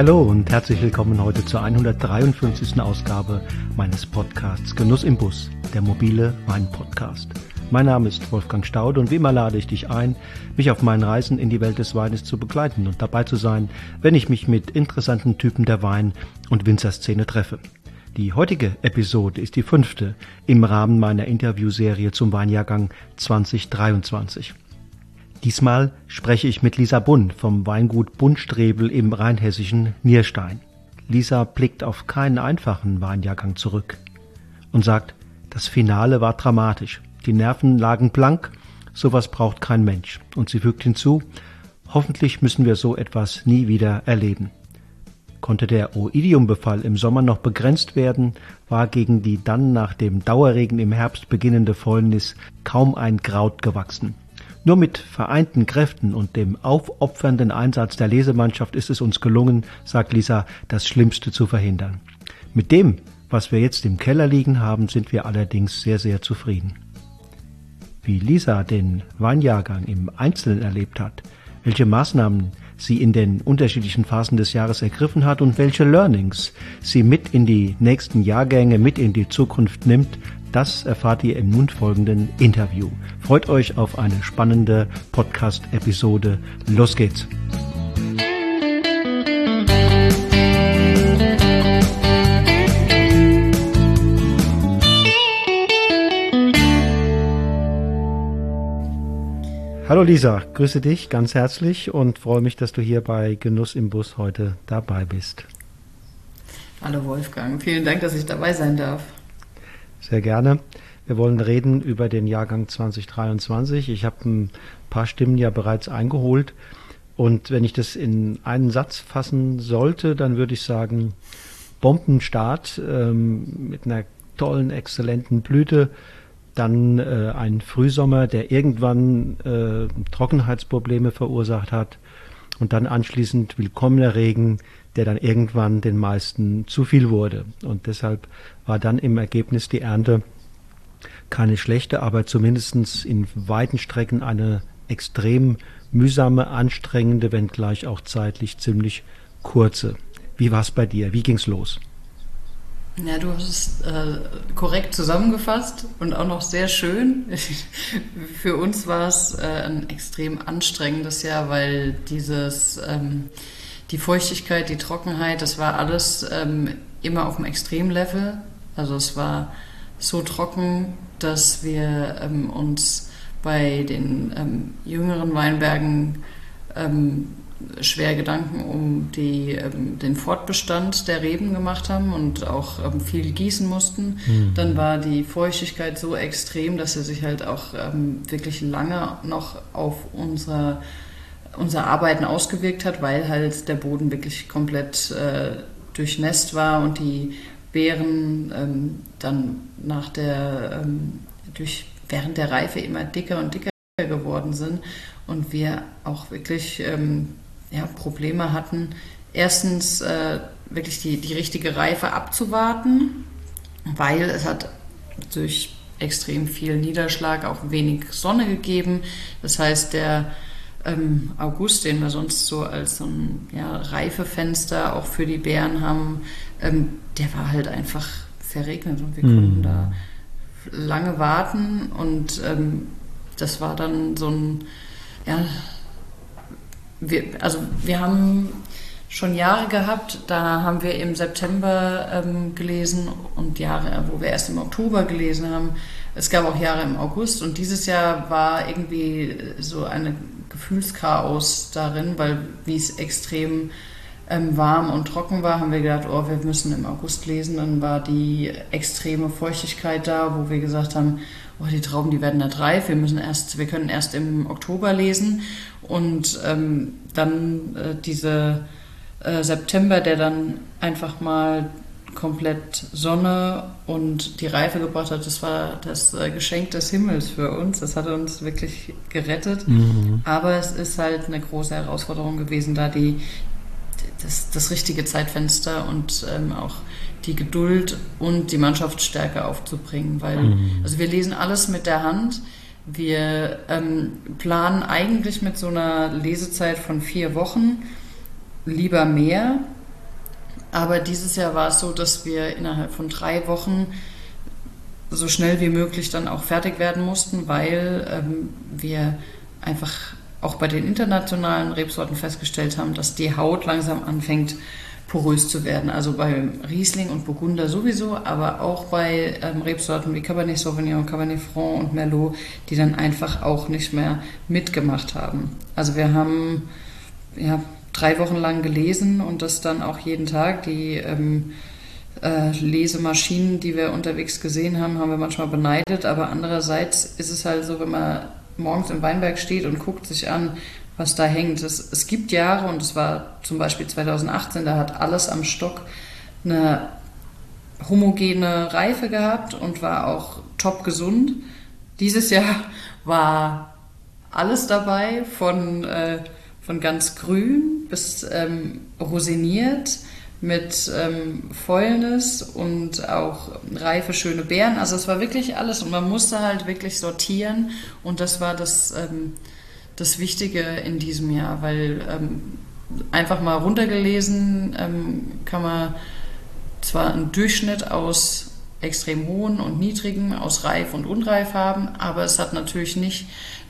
Hallo und herzlich willkommen heute zur 153. Ausgabe meines Podcasts Genuss im Bus, der mobile Wein-Podcast. Mein Name ist Wolfgang Staud und wie immer lade ich dich ein, mich auf meinen Reisen in die Welt des Weines zu begleiten und dabei zu sein, wenn ich mich mit interessanten Typen der Wein- und Winzerszene treffe. Die heutige Episode ist die fünfte im Rahmen meiner Interviewserie zum Weinjahrgang 2023. Diesmal spreche ich mit Lisa Bunn vom Weingut Bunnstrebel im rheinhessischen Nierstein. Lisa blickt auf keinen einfachen Weinjahrgang zurück und sagt, das Finale war dramatisch. Die Nerven lagen blank, sowas braucht kein Mensch. Und sie fügt hinzu, hoffentlich müssen wir so etwas nie wieder erleben. Konnte der Oidiumbefall im Sommer noch begrenzt werden, war gegen die dann nach dem Dauerregen im Herbst beginnende Fäulnis kaum ein Kraut gewachsen. Nur mit vereinten Kräften und dem aufopfernden Einsatz der Lesemannschaft ist es uns gelungen, sagt Lisa, das Schlimmste zu verhindern. Mit dem, was wir jetzt im Keller liegen haben, sind wir allerdings sehr, sehr zufrieden. Wie Lisa den Weinjahrgang im Einzelnen erlebt hat, welche Maßnahmen sie in den unterschiedlichen Phasen des Jahres ergriffen hat und welche Learnings sie mit in die nächsten Jahrgänge, mit in die Zukunft nimmt, das erfahrt ihr im nun folgenden Interview. Freut euch auf eine spannende Podcast-Episode. Los geht's! Hallo Lisa, grüße dich ganz herzlich und freue mich, dass du hier bei Genuss im Bus heute dabei bist. Hallo Wolfgang, vielen Dank, dass ich dabei sein darf. Sehr gerne. Wir wollen reden über den Jahrgang 2023. Ich habe ein paar Stimmen ja bereits eingeholt. Und wenn ich das in einen Satz fassen sollte, dann würde ich sagen, Bombenstart ähm, mit einer tollen, exzellenten Blüte, dann äh, ein Frühsommer, der irgendwann äh, Trockenheitsprobleme verursacht hat und dann anschließend willkommener Regen, der dann irgendwann den meisten zu viel wurde. Und deshalb war dann im Ergebnis die Ernte keine schlechte, aber zumindest in weiten Strecken eine extrem mühsame, anstrengende, wenngleich auch zeitlich ziemlich kurze. Wie war es bei dir? Wie ging's los? Ja, du hast es äh, korrekt zusammengefasst und auch noch sehr schön. Für uns war es äh, ein extrem anstrengendes Jahr, weil dieses ähm, die Feuchtigkeit, die Trockenheit, das war alles ähm, immer auf dem Extremlevel. Also es war so trocken, dass wir ähm, uns bei den ähm, jüngeren Weinbergen ähm, schwer Gedanken um die, ähm, den Fortbestand der Reben gemacht haben und auch ähm, viel gießen mussten. Mhm. Dann war die Feuchtigkeit so extrem, dass sie sich halt auch wirklich lange noch auf unser, unser Arbeiten ausgewirkt hat, weil halt der Boden wirklich komplett äh, durchnässt war und die Beeren ähm, dann nach der, ähm, durch, während der Reife immer dicker und dicker geworden sind und wir auch wirklich ähm, ja, Probleme hatten, erstens äh, wirklich die, die richtige Reife abzuwarten, weil es hat durch extrem viel Niederschlag auch wenig Sonne gegeben. Das heißt, der ähm, August, den wir sonst so als so ein ja, Reifefenster auch für die Beeren haben, ähm, der war halt einfach verregnet und wir mhm. konnten da lange warten und ähm, das war dann so ein, ja, wir, also wir haben schon Jahre gehabt, da haben wir im September ähm, gelesen und Jahre, wo wir erst im Oktober gelesen haben. Es gab auch Jahre im August und dieses Jahr war irgendwie so eine Gefühlschaos darin, weil wie es extrem ähm, warm und trocken war, haben wir gedacht, oh, wir müssen im August lesen. Dann war die extreme Feuchtigkeit da, wo wir gesagt haben, oh, die Trauben, die werden nicht reif, wir müssen erst, wir können erst im Oktober lesen. Und ähm, dann äh, diese äh, September, der dann einfach mal komplett Sonne und die Reife gebracht hat, das war das äh, Geschenk des Himmels für uns. Das hat uns wirklich gerettet. Mhm. Aber es ist halt eine große Herausforderung gewesen, da die, das, das richtige Zeitfenster und ähm, auch die Geduld und die Mannschaftsstärke aufzubringen. Weil, mhm. also wir lesen alles mit der Hand. Wir ähm, planen eigentlich mit so einer Lesezeit von vier Wochen lieber mehr, Aber dieses Jahr war es so, dass wir innerhalb von drei Wochen so schnell wie möglich dann auch fertig werden mussten, weil ähm, wir einfach auch bei den internationalen Rebsorten festgestellt haben, dass die Haut langsam anfängt porös zu werden. Also bei Riesling und Burgunder sowieso, aber auch bei ähm, Rebsorten wie Cabernet Sauvignon, Cabernet Franc und Merlot, die dann einfach auch nicht mehr mitgemacht haben. Also wir haben ja, drei Wochen lang gelesen und das dann auch jeden Tag. Die ähm, äh, Lesemaschinen, die wir unterwegs gesehen haben, haben wir manchmal beneidet, aber andererseits ist es halt so, wenn man morgens im Weinberg steht und guckt sich an, was da hängt. Es, es gibt Jahre, und es war zum Beispiel 2018, da hat alles am Stock eine homogene Reife gehabt und war auch top gesund. Dieses Jahr war alles dabei, von, äh, von ganz grün bis ähm, rosiniert mit ähm, Fäulnis und auch reife, schöne Beeren. Also es war wirklich alles und man musste halt wirklich sortieren und das war das ähm, das Wichtige in diesem Jahr, weil ähm, einfach mal runtergelesen ähm, kann man zwar einen Durchschnitt aus extrem hohen und niedrigen, aus reif und unreif haben, aber es hat natürlich nicht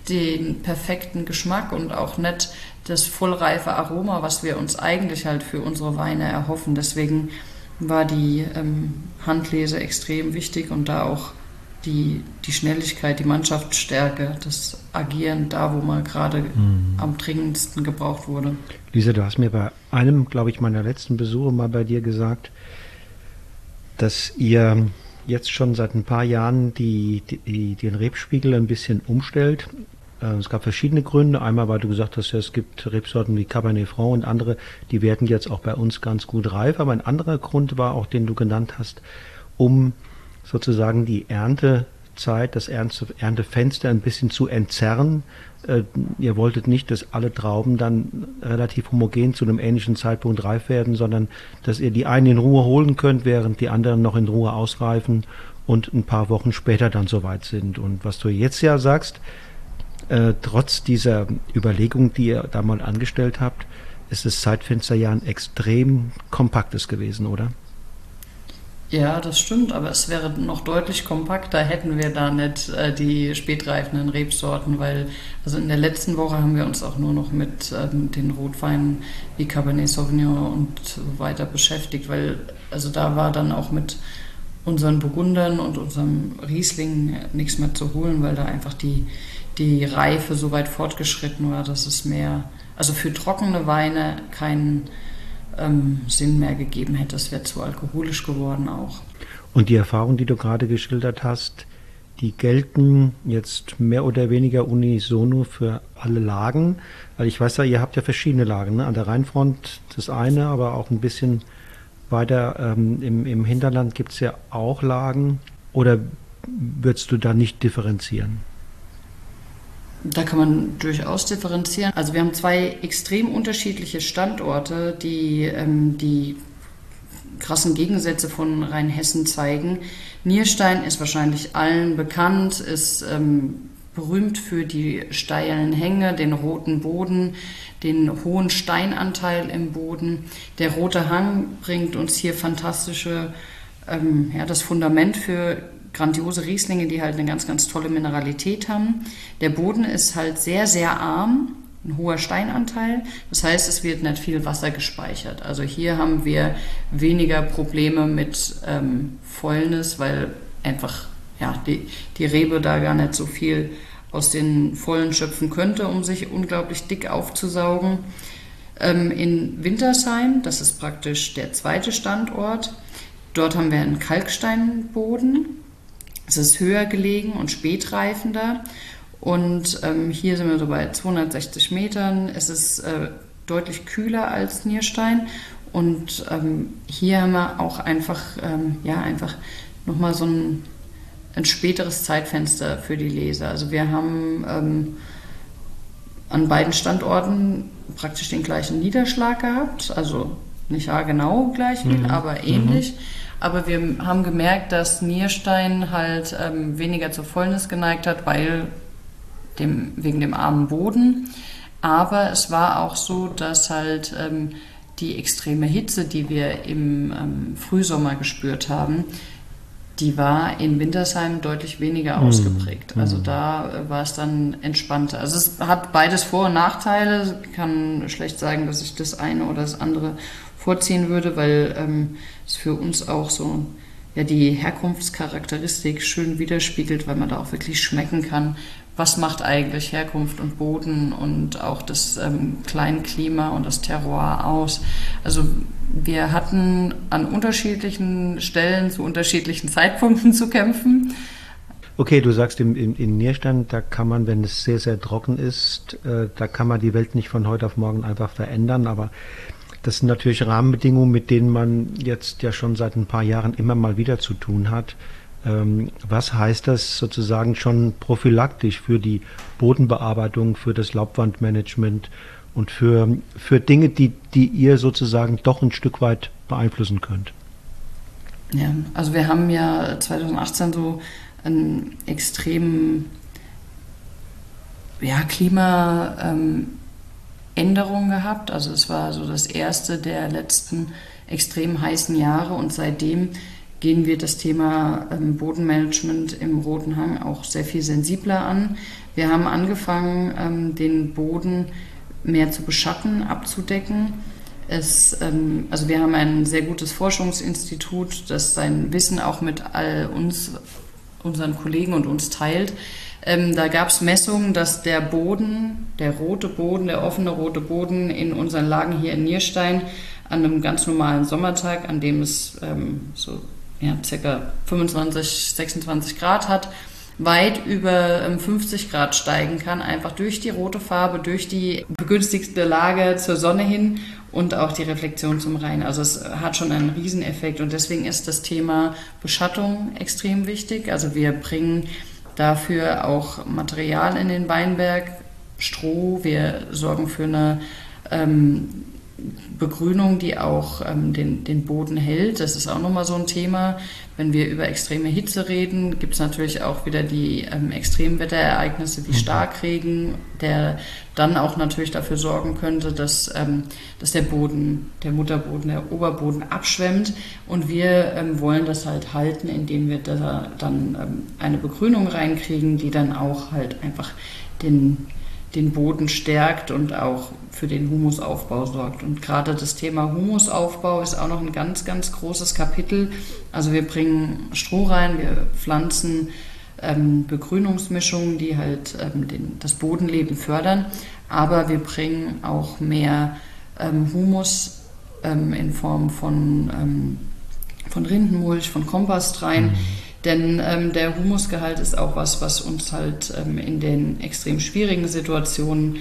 den perfekten Geschmack und auch nicht das vollreife Aroma, was wir uns eigentlich halt für unsere Weine erhoffen. Deswegen war die ähm, Handlese extrem wichtig und da auch die, die Schnelligkeit, die Mannschaftsstärke, das Agieren da, wo man gerade mhm. am dringendsten gebraucht wurde. Lisa, du hast mir bei einem, glaube ich, meiner letzten Besuche mal bei dir gesagt, dass ihr jetzt schon seit ein paar Jahren die, die, den Rebspiegel ein bisschen umstellt. Äh, es gab verschiedene Gründe. Einmal, weil du gesagt hast, es gibt Rebsorten wie Cabernet Franc und andere, die werden jetzt auch bei uns ganz gut reif. Aber ein anderer Grund war auch, den du genannt hast, um sozusagen die Erntezeit, das Erntefenster ein bisschen zu entzerren. Äh, ihr wolltet nicht, dass alle Trauben dann relativ homogen zu einem ähnlichen Zeitpunkt reif werden, sondern dass ihr die einen in Ruhe holen könnt, während die anderen noch in Ruhe ausreifen und ein paar Wochen später dann soweit sind. Und was du jetzt ja sagst, äh, trotz dieser Überlegung, die ihr da mal angestellt habt, ist das Zeitfenster ja ein extrem kompaktes gewesen, oder? Ja, das stimmt, aber es wäre noch deutlich kompakter, hätten wir da nicht äh, die spätreifenden Rebsorten, weil also in der letzten Woche haben wir uns auch nur noch mit ähm, den Rotweinen wie Cabernet Sauvignon und so weiter beschäftigt, weil also da war dann auch mit unseren Burgundern und unserem Riesling nichts mehr zu holen, weil da einfach die, die Reife so weit fortgeschritten war, dass es mehr, also für trockene Weine kein ähm, Sinn mehr gegeben hätte. Es wäre zu alkoholisch geworden auch. Und die Erfahrungen, die du gerade geschildert hast, die gelten jetzt mehr oder weniger unisono für alle Lagen. Weil ich weiß ja, ihr habt ja verschiedene Lagen. Ne? An der Rheinfront das eine, aber auch ein bisschen weiter ähm, im, im Hinterland gibt es ja auch Lagen. Oder würdest du da nicht differenzieren? Da kann man durchaus differenzieren. Also wir haben zwei extrem unterschiedliche Standorte, die ähm, die krassen Gegensätze von Rheinhessen zeigen. Nierstein ist wahrscheinlich allen bekannt, ist ähm, berühmt für die steilen Hänge, den roten Boden, den hohen Steinanteil im Boden. Der rote Hang bringt uns hier fantastische, ähm, ja, das Fundament für grandiose Rieslinge, die halt eine ganz, ganz tolle Mineralität haben. Der Boden ist halt sehr, sehr arm, ein hoher Steinanteil. Das heißt, es wird nicht viel Wasser gespeichert. Also hier haben wir weniger Probleme mit ähm, Fäulnis, weil einfach ja, die, die Rebe da gar nicht so viel aus den Vollen schöpfen könnte, um sich unglaublich dick aufzusaugen. Ähm, in Wintersheim, das ist praktisch der zweite Standort, dort haben wir einen Kalksteinboden es ist höher gelegen und spätreifender. Und ähm, hier sind wir so bei 260 Metern. Es ist äh, deutlich kühler als Nierstein. Und ähm, hier haben wir auch einfach, ähm, ja, einfach nochmal so ein, ein späteres Zeitfenster für die Leser. Also wir haben ähm, an beiden Standorten praktisch den gleichen Niederschlag gehabt. Also nicht genau gleich viel, mhm. aber ähnlich. Mhm. Aber wir haben gemerkt, dass Nierstein halt ähm, weniger zur Fäulnis geneigt hat, weil dem, wegen dem armen Boden. Aber es war auch so, dass halt ähm, die extreme Hitze, die wir im ähm, Frühsommer gespürt haben, die war in Wintersheim deutlich weniger mhm. ausgeprägt. Also mhm. da äh, war es dann entspannter. Also es hat beides Vor- und Nachteile. Ich kann schlecht sagen, dass ich das eine oder das andere vorziehen würde, weil ähm, es für uns auch so ja, die Herkunftscharakteristik schön widerspiegelt, weil man da auch wirklich schmecken kann, was macht eigentlich Herkunft und Boden und auch das ähm, Kleinklima und das Terroir aus. Also wir hatten an unterschiedlichen Stellen zu unterschiedlichen Zeitpunkten zu kämpfen. Okay, du sagst im, im, in Nierstand, da kann man, wenn es sehr, sehr trocken ist, äh, da kann man die Welt nicht von heute auf morgen einfach verändern, aber das sind natürlich Rahmenbedingungen, mit denen man jetzt ja schon seit ein paar Jahren immer mal wieder zu tun hat. Ähm, was heißt das sozusagen schon prophylaktisch für die Bodenbearbeitung, für das Laubwandmanagement und für, für Dinge, die, die ihr sozusagen doch ein Stück weit beeinflussen könnt? Ja, also wir haben ja 2018 so einen extremen ja, Klimaänderung ähm, gehabt. Also es war so das erste der letzten extrem heißen Jahre und seitdem gehen wir das Thema ähm, Bodenmanagement im Roten Hang auch sehr viel sensibler an. Wir haben angefangen, ähm, den Boden mehr zu beschatten, abzudecken. Es, ähm, also wir haben ein sehr gutes Forschungsinstitut, das sein Wissen auch mit all uns, unseren Kollegen und uns teilt. Da gab es Messungen, dass der Boden, der rote Boden, der offene rote Boden in unseren Lagen hier in Nierstein an einem ganz normalen Sommertag, an dem es ähm, so ja, circa 25, 26 Grad hat, weit über 50 ähm, Grad steigen kann, einfach durch die rote Farbe, durch die begünstigte Lage zur Sonne hin und auch die Reflexion zum Rhein. Also es hat schon einen Rieseneffekt und deswegen ist das Thema Beschattung extrem wichtig. Also wir bringen dafür auch Material in den Weinberg, Stroh, wir sorgen für eine ähm, Begrünung, die auch ähm, den, den Boden hält. Das ist auch nochmal so ein Thema. Wenn wir über extreme Hitze reden, gibt es natürlich auch wieder die ähm, Extremwetterereignisse wie mhm. Starkregen, der dann auch natürlich dafür sorgen könnte, dass, ähm, dass der Boden, der Mutterboden, der Oberboden abschwemmt. Und wir ähm, wollen das halt halten, indem wir da dann ähm, eine Begrünung reinkriegen, die dann auch halt einfach den den Boden stärkt und auch für den Humusaufbau sorgt. Und gerade das Thema Humusaufbau ist auch noch ein ganz, ganz großes Kapitel. Also wir bringen Stroh rein, wir pflanzen ähm, Begrünungsmischungen, die halt ähm, den, das Bodenleben fördern, aber wir bringen auch mehr ähm, Humus ähm, in Form von, ähm, von Rindenmulch, von Kompost rein. Mhm denn ähm, der Humusgehalt ist auch was, was uns halt ähm, in den extrem schwierigen Situationen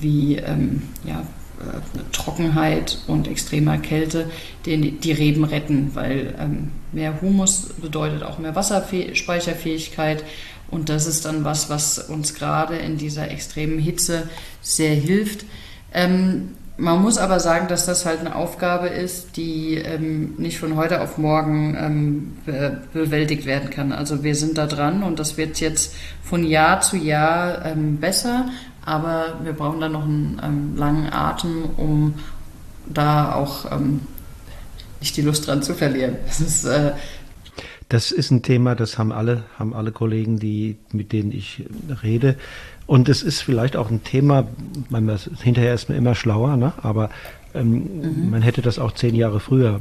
wie ähm, ja, äh, Trockenheit und extremer Kälte den, die Reben retten, weil ähm, mehr Humus bedeutet auch mehr Wasserspeicherfähigkeit und das ist dann was, was uns gerade in dieser extremen Hitze sehr hilft. Man muss aber sagen, dass das halt eine Aufgabe ist, die ähm, nicht von heute auf morgen ähm, be bewältigt werden kann. Also wir sind da dran und das wird jetzt von Jahr zu Jahr ähm, besser, aber wir brauchen dann noch einen ähm, langen Atem, um da auch ähm, nicht die Lust dran zu verlieren. Das ist, äh, das ist ein Thema, das haben alle, haben alle Kollegen, die, mit denen ich rede. Und es ist vielleicht auch ein Thema, man, hinterher ist man immer schlauer, ne? aber ähm, mhm. man hätte das auch zehn Jahre früher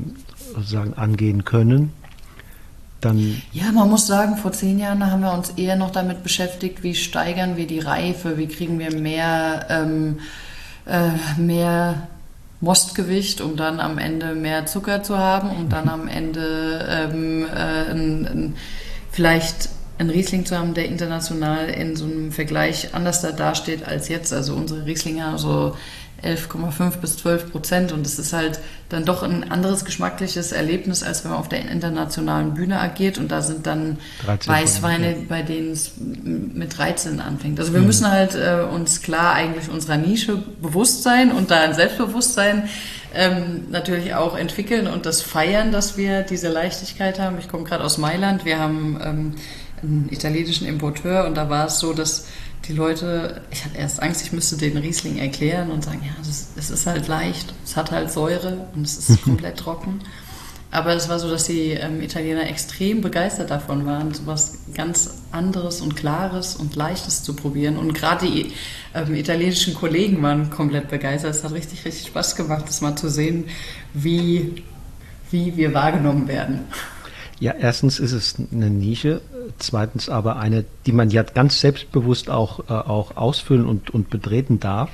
sozusagen angehen können. Dann ja, man muss sagen, vor zehn Jahren haben wir uns eher noch damit beschäftigt, wie steigern wir die Reife, wie kriegen wir mehr, ähm, äh, mehr Mostgewicht, um dann am Ende mehr Zucker zu haben, um dann am Ende ähm, äh, ein, ein, vielleicht einen Riesling zu haben, der international in so einem Vergleich anders da dasteht als jetzt. Also unsere Rieslinge so 11,5 bis 12 Prozent und es ist halt dann doch ein anderes geschmackliches Erlebnis, als wenn man auf der internationalen Bühne agiert und da sind dann Weißweine, ja. bei denen es mit 13 anfängt. Also wir mhm. müssen halt äh, uns klar eigentlich unserer Nische bewusst sein und da ein Selbstbewusstsein ähm, natürlich auch entwickeln und das feiern, dass wir diese Leichtigkeit haben. Ich komme gerade aus Mailand, wir haben ähm, einen italienischen Importeur und da war es so, dass die Leute, ich hatte erst Angst, ich müsste den Riesling erklären und sagen, ja, es ist halt leicht, es hat halt Säure und es ist komplett trocken. Aber es war so, dass die ähm, Italiener extrem begeistert davon waren, so was ganz anderes und Klares und Leichtes zu probieren. Und gerade die ähm, italienischen Kollegen waren komplett begeistert. Es hat richtig, richtig Spaß gemacht, das mal zu sehen, wie, wie wir wahrgenommen werden. Ja, erstens ist es eine Nische, zweitens aber eine, die man ja ganz selbstbewusst auch, äh, auch ausfüllen und, und betreten darf.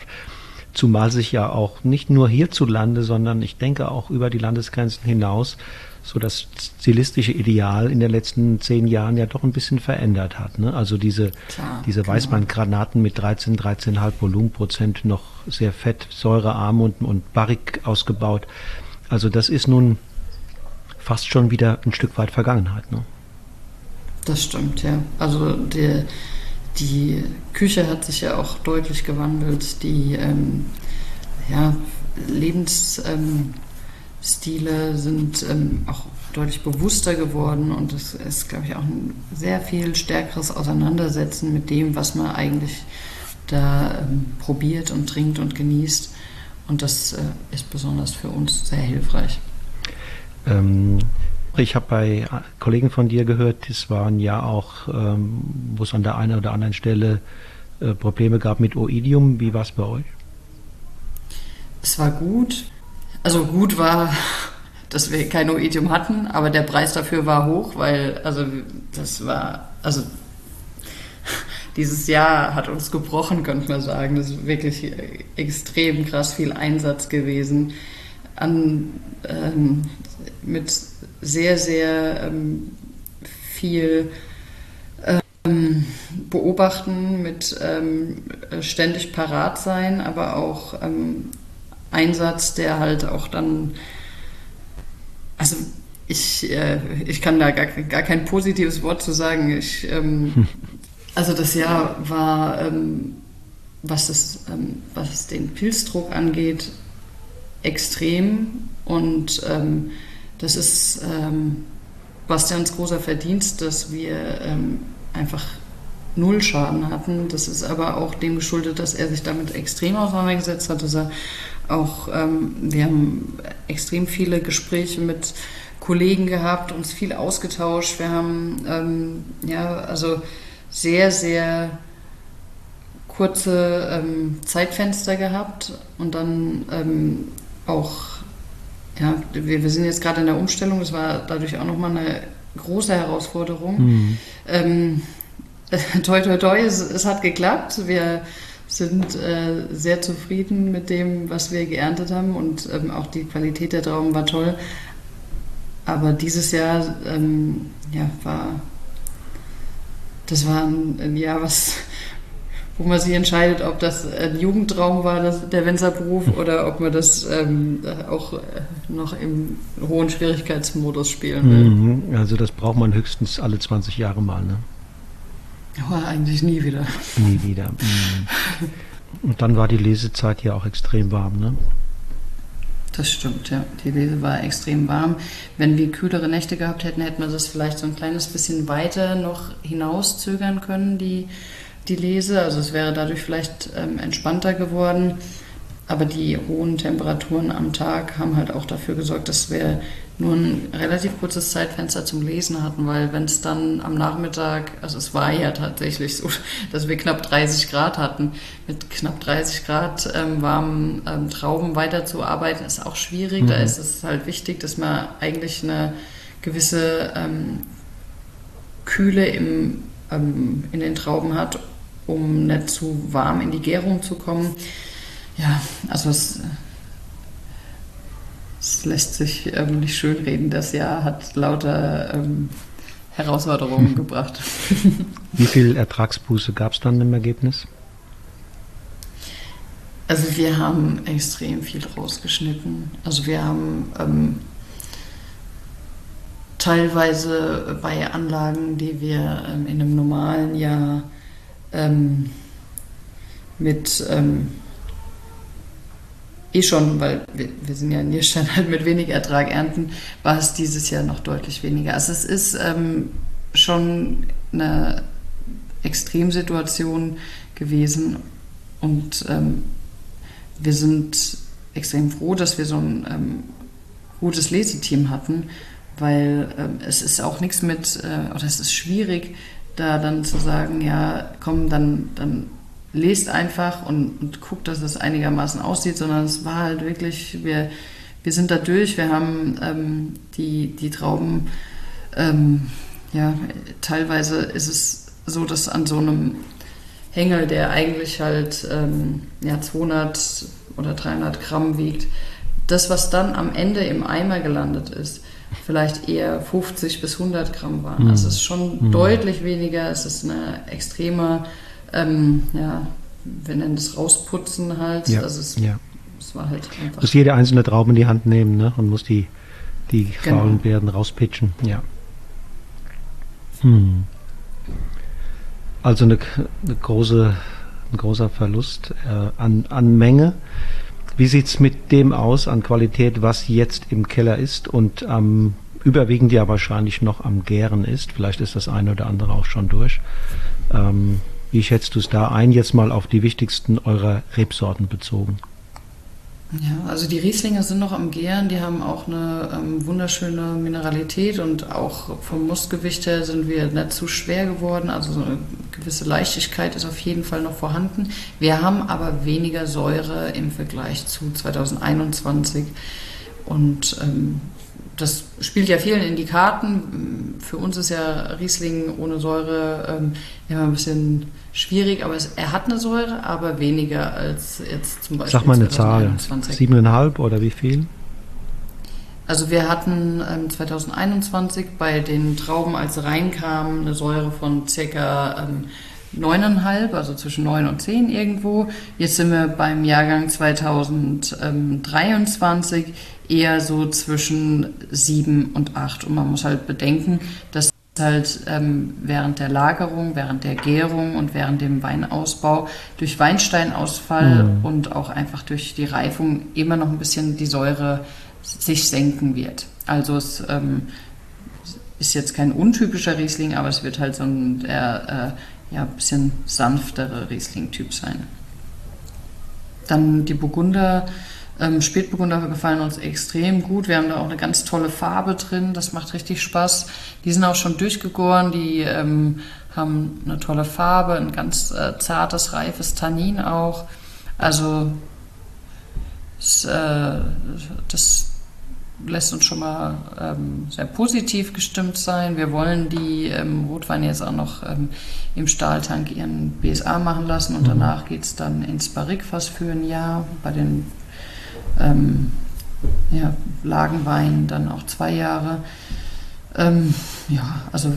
Zumal sich ja auch nicht nur hierzulande, sondern ich denke auch über die Landesgrenzen hinaus so das stilistische Ideal in den letzten zehn Jahren ja doch ein bisschen verändert hat. Ne? Also diese, Klar, diese genau. Weißweingranaten mit 13, 13,5 Volumenprozent noch sehr fett, säurearm und, und barrik ausgebaut. Also das ist nun fast schon wieder ein Stück weit Vergangenheit. Ne? Das stimmt, ja. Also die, die Küche hat sich ja auch deutlich gewandelt. Die ähm, ja, Lebensstile ähm, sind ähm, auch deutlich bewusster geworden und es ist, glaube ich, auch ein sehr viel stärkeres Auseinandersetzen mit dem, was man eigentlich da ähm, probiert und trinkt und genießt. Und das äh, ist besonders für uns sehr hilfreich. Ich habe bei Kollegen von dir gehört, es waren ja auch, ähm, wo es an der einen oder anderen Stelle äh, Probleme gab mit Oidium. Wie war es bei euch? Es war gut. Also gut war, dass wir kein Oidium hatten, aber der Preis dafür war hoch, weil also das war also dieses Jahr hat uns gebrochen, könnte man sagen. Das ist wirklich extrem krass viel Einsatz gewesen an ähm, mit sehr, sehr ähm, viel ähm, beobachten, mit ähm, ständig parat sein, aber auch ähm, Einsatz, der halt auch dann, also ich, äh, ich kann da gar, gar kein positives Wort zu sagen. Ich, ähm, also das Jahr war, ähm, was, das, was den Pilzdruck angeht, extrem und ähm, das ist ähm, Bastians großer Verdienst, dass wir ähm, einfach null Schaden hatten. Das ist aber auch dem geschuldet, dass er sich damit extrem auseinandergesetzt hat, dass er auch, ähm, wir haben extrem viele Gespräche mit Kollegen gehabt, uns viel ausgetauscht. Wir haben ähm, ja also sehr, sehr kurze ähm, Zeitfenster gehabt und dann ähm, auch ja, wir, wir sind jetzt gerade in der Umstellung, das war dadurch auch nochmal eine große Herausforderung. Mhm. Ähm, toi, toi, toi, es, es, hat geklappt. Wir sind äh, sehr zufrieden mit dem, was wir geerntet haben und ähm, auch die Qualität der Trauben war toll. Aber dieses Jahr ähm, ja, war, das war ein, ein Jahr, was wo man sich entscheidet, ob das ein Jugendtraum war, das, der Wenzer-Beruf, oder ob man das ähm, auch noch im hohen Schwierigkeitsmodus spielen will. Mhm. Also das braucht man höchstens alle 20 Jahre mal, ne? Aber eigentlich nie wieder. Nie wieder. Mhm. Und dann war die Lesezeit ja auch extrem warm, ne? Das stimmt, ja. Die Lese war extrem warm. Wenn wir kühlere Nächte gehabt hätten, hätten wir das vielleicht so ein kleines bisschen weiter noch hinauszögern können, die die Lese. Also es wäre dadurch vielleicht ähm, entspannter geworden. Aber die hohen Temperaturen am Tag haben halt auch dafür gesorgt, dass wir nur ein relativ kurzes Zeitfenster zum Lesen hatten, weil wenn es dann am Nachmittag, also es war ja tatsächlich so, dass wir knapp 30 Grad hatten, mit knapp 30 Grad ähm, warmen ähm, Trauben weiterzuarbeiten, ist auch schwierig. Mhm. Da ist es halt wichtig, dass man eigentlich eine gewisse ähm, Kühle im, ähm, in den Trauben hat, um nicht zu warm in die Gärung zu kommen. Ja, also es, es lässt sich ähm, nicht schönreden. Das Jahr hat lauter ähm, Herausforderungen gebracht. Wie viel Ertragsbuße gab es dann im Ergebnis? Also wir haben extrem viel rausgeschnitten. Also wir haben ähm, teilweise bei Anlagen, die wir ähm, in einem normalen Jahr ähm, mit ähm, eh schon, weil wir, wir, sind ja in Nierstein halt mit wenig Ertrag ernten, war es dieses Jahr noch deutlich weniger. Also es ist ähm, schon eine Extremsituation gewesen. Und ähm, wir sind extrem froh, dass wir so ein ähm, gutes Leseteam hatten, weil ähm, es ist auch nichts mit, äh, oder es ist schwierig, da dann zu sagen, ja, komm, dann, dann lest einfach und, und guckt, dass es einigermaßen aussieht, sondern es war halt wirklich, wir, wir sind da durch, wir haben ähm, die, die Trauben, ähm, ja, teilweise ist es so, dass an so einem Hängel, der eigentlich halt ähm, ja, 200 oder 300 Gramm wiegt, das, was dann am Ende im Eimer gelandet ist, vielleicht eher 50 bis 100 Gramm waren. Mhm. Also es ist schon mhm. deutlich weniger, es ist eine extreme, ähm, ja, wir nennen das Rausputzen halt. Ja. Also es, ja. es war halt einfach. Muss jede einzelne Traube in die Hand nehmen ne? und muss die, die genau. faulen Beeren rauspitchen. Ja. Hm. Also eine, eine große, ein großer Verlust äh, an, an Menge. Wie sieht es mit dem aus an Qualität, was jetzt im Keller ist und am überwiegend ja wahrscheinlich noch am Gären ist? Vielleicht ist das eine oder andere auch schon durch. Ähm, wie schätzt du es da ein, jetzt mal auf die wichtigsten eurer Rebsorten bezogen? Ja, also die Rieslinge sind noch am Gären, die haben auch eine ähm, wunderschöne Mineralität und auch vom Mustgewicht her sind wir nicht zu schwer geworden. Also so eine gewisse Leichtigkeit ist auf jeden Fall noch vorhanden. Wir haben aber weniger Säure im Vergleich zu 2021 und ähm, das spielt ja vielen in die Karten. Für uns ist ja Riesling ohne Säure ähm, immer ein bisschen schwierig, aber es, er hat eine Säure, aber weniger als jetzt zum Beispiel. Sag mal eine Zahl. Siebeneinhalb oder wie viel? Also wir hatten ähm, 2021 bei den Trauben, als sie reinkamen, eine Säure von ca. Ähm, 9,5, also zwischen 9 und 10 irgendwo. Jetzt sind wir beim Jahrgang 2023 eher so zwischen 7 und 8. Und man muss halt bedenken, dass halt ähm, während der Lagerung, während der Gärung und während dem Weinausbau durch Weinsteinausfall mhm. und auch einfach durch die Reifung immer noch ein bisschen die Säure sich senken wird. Also es ähm, ist jetzt kein untypischer Riesling, aber es wird halt so ein eher, äh, ja, bisschen sanftere Riesling-Typ sein. Dann die Burgunder ähm, Spätburgunder gefallen uns extrem gut. Wir haben da auch eine ganz tolle Farbe drin. Das macht richtig Spaß. Die sind auch schon durchgegoren. Die ähm, haben eine tolle Farbe, ein ganz äh, zartes, reifes Tannin auch. Also das, äh, das lässt uns schon mal ähm, sehr positiv gestimmt sein. Wir wollen die ähm, Rotweine jetzt auch noch ähm, im Stahltank ihren BSA machen lassen und mhm. danach geht es dann ins Barrikfass für ein Jahr. Bei den ähm, ja, Lagenwein dann auch zwei Jahre. Ähm, ja, also,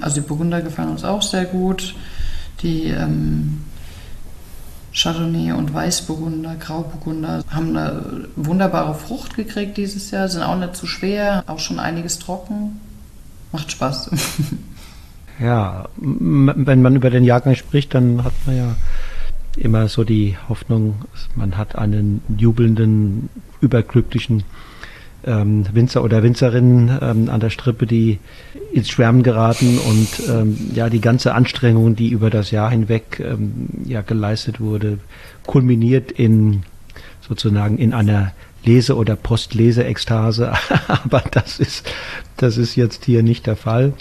also die Burgunder gefallen uns auch sehr gut. Die ähm, Chardonnay und Weißburgunder, Grauburgunder haben eine wunderbare Frucht gekriegt dieses Jahr, sind auch nicht zu schwer, auch schon einiges trocken. Macht Spaß. Ja, wenn man über den Jahrgang spricht, dann hat man ja immer so die Hoffnung, man hat einen jubelnden, überglücklichen ähm, Winzer oder Winzerin ähm, an der Strippe, die ins Schwärmen geraten und ähm, ja die ganze Anstrengung, die über das Jahr hinweg ähm, ja geleistet wurde, kulminiert in sozusagen in einer Lese- oder Postlese-Ekstase. Aber das ist das ist jetzt hier nicht der Fall.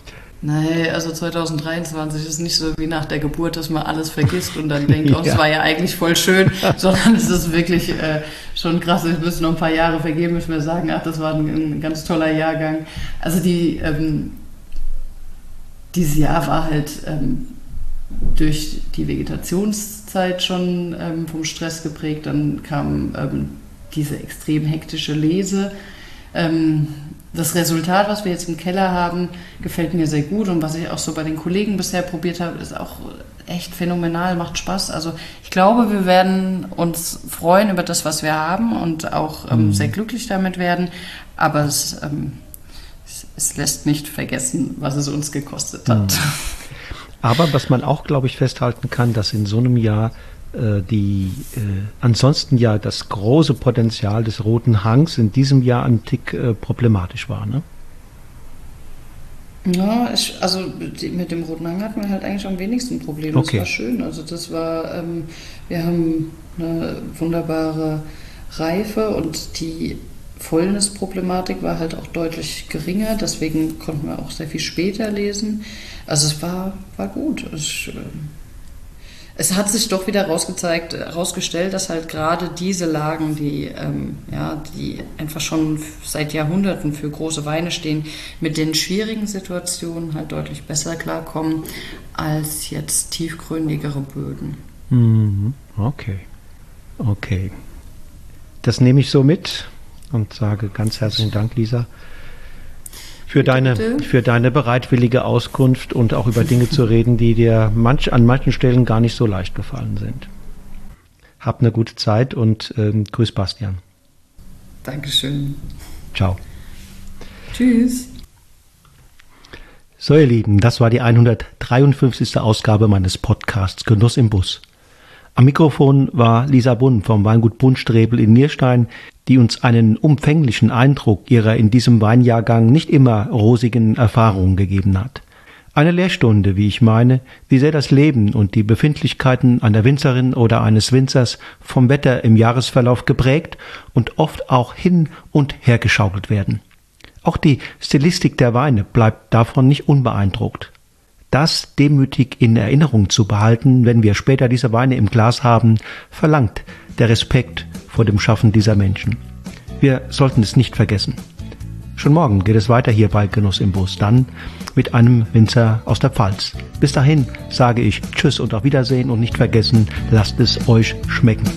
Nein, also 2023 ist nicht so wie nach der Geburt, dass man alles vergisst und dann denkt, oh, es war ja eigentlich voll schön, sondern es ist wirklich äh, schon krass. Ich müsste noch ein paar Jahre vergeben, müssen wir sagen, ach, das war ein, ein ganz toller Jahrgang. Also die, ähm, dieses Jahr war halt ähm, durch die Vegetationszeit schon ähm, vom Stress geprägt. Dann kam ähm, diese extrem hektische Lese. Ähm, das Resultat, was wir jetzt im Keller haben, gefällt mir sehr gut und was ich auch so bei den Kollegen bisher probiert habe, ist auch echt phänomenal, macht Spaß. Also ich glaube, wir werden uns freuen über das, was wir haben und auch ähm, mhm. sehr glücklich damit werden. Aber es, ähm, es, es, lässt nicht vergessen, was es uns gekostet hat. Mhm. Aber was man auch, glaube ich, festhalten kann, dass in so einem Jahr die äh, ansonsten ja das große Potenzial des roten Hangs in diesem Jahr ein Tick äh, problematisch war. Ne? Ja, ich, also mit dem Roten Hang hatten wir halt eigentlich am wenigsten Probleme. Okay. Das war schön. Also das war, ähm, wir haben eine wunderbare Reife und die Fäulnisproblematik war halt auch deutlich geringer. Deswegen konnten wir auch sehr viel später lesen. Also es war, war gut. Ich, ähm, es hat sich doch wieder rausgezeigt, herausgestellt, dass halt gerade diese Lagen, die, ähm, ja, die einfach schon seit Jahrhunderten für große Weine stehen, mit den schwierigen Situationen halt deutlich besser klarkommen als jetzt tiefgründigere Böden. Mhm. Okay. Okay. Das nehme ich so mit und sage ganz herzlichen Dank, Lisa, für deine, für deine bereitwillige Auskunft und auch über Dinge zu reden, die dir manch, an manchen Stellen gar nicht so leicht gefallen sind. Hab eine gute Zeit und ähm, grüß Bastian. Dankeschön. Ciao. Tschüss. So, ihr Lieben, das war die 153. Ausgabe meines Podcasts Genuss im Bus. Am Mikrofon war Lisa Bunn vom Weingut Bunnstrebel in Nierstein, die uns einen umfänglichen Eindruck ihrer in diesem Weinjahrgang nicht immer rosigen Erfahrungen gegeben hat. Eine Lehrstunde, wie ich meine, wie sehr das Leben und die Befindlichkeiten einer Winzerin oder eines Winzers vom Wetter im Jahresverlauf geprägt und oft auch hin und her geschaukelt werden. Auch die Stilistik der Weine bleibt davon nicht unbeeindruckt das demütig in Erinnerung zu behalten, wenn wir später diese Weine im Glas haben, verlangt der Respekt vor dem Schaffen dieser Menschen. Wir sollten es nicht vergessen. Schon morgen geht es weiter hier bei Genuss im Bus, dann mit einem Winzer aus der Pfalz. Bis dahin sage ich Tschüss und auf Wiedersehen und nicht vergessen, lasst es euch schmecken.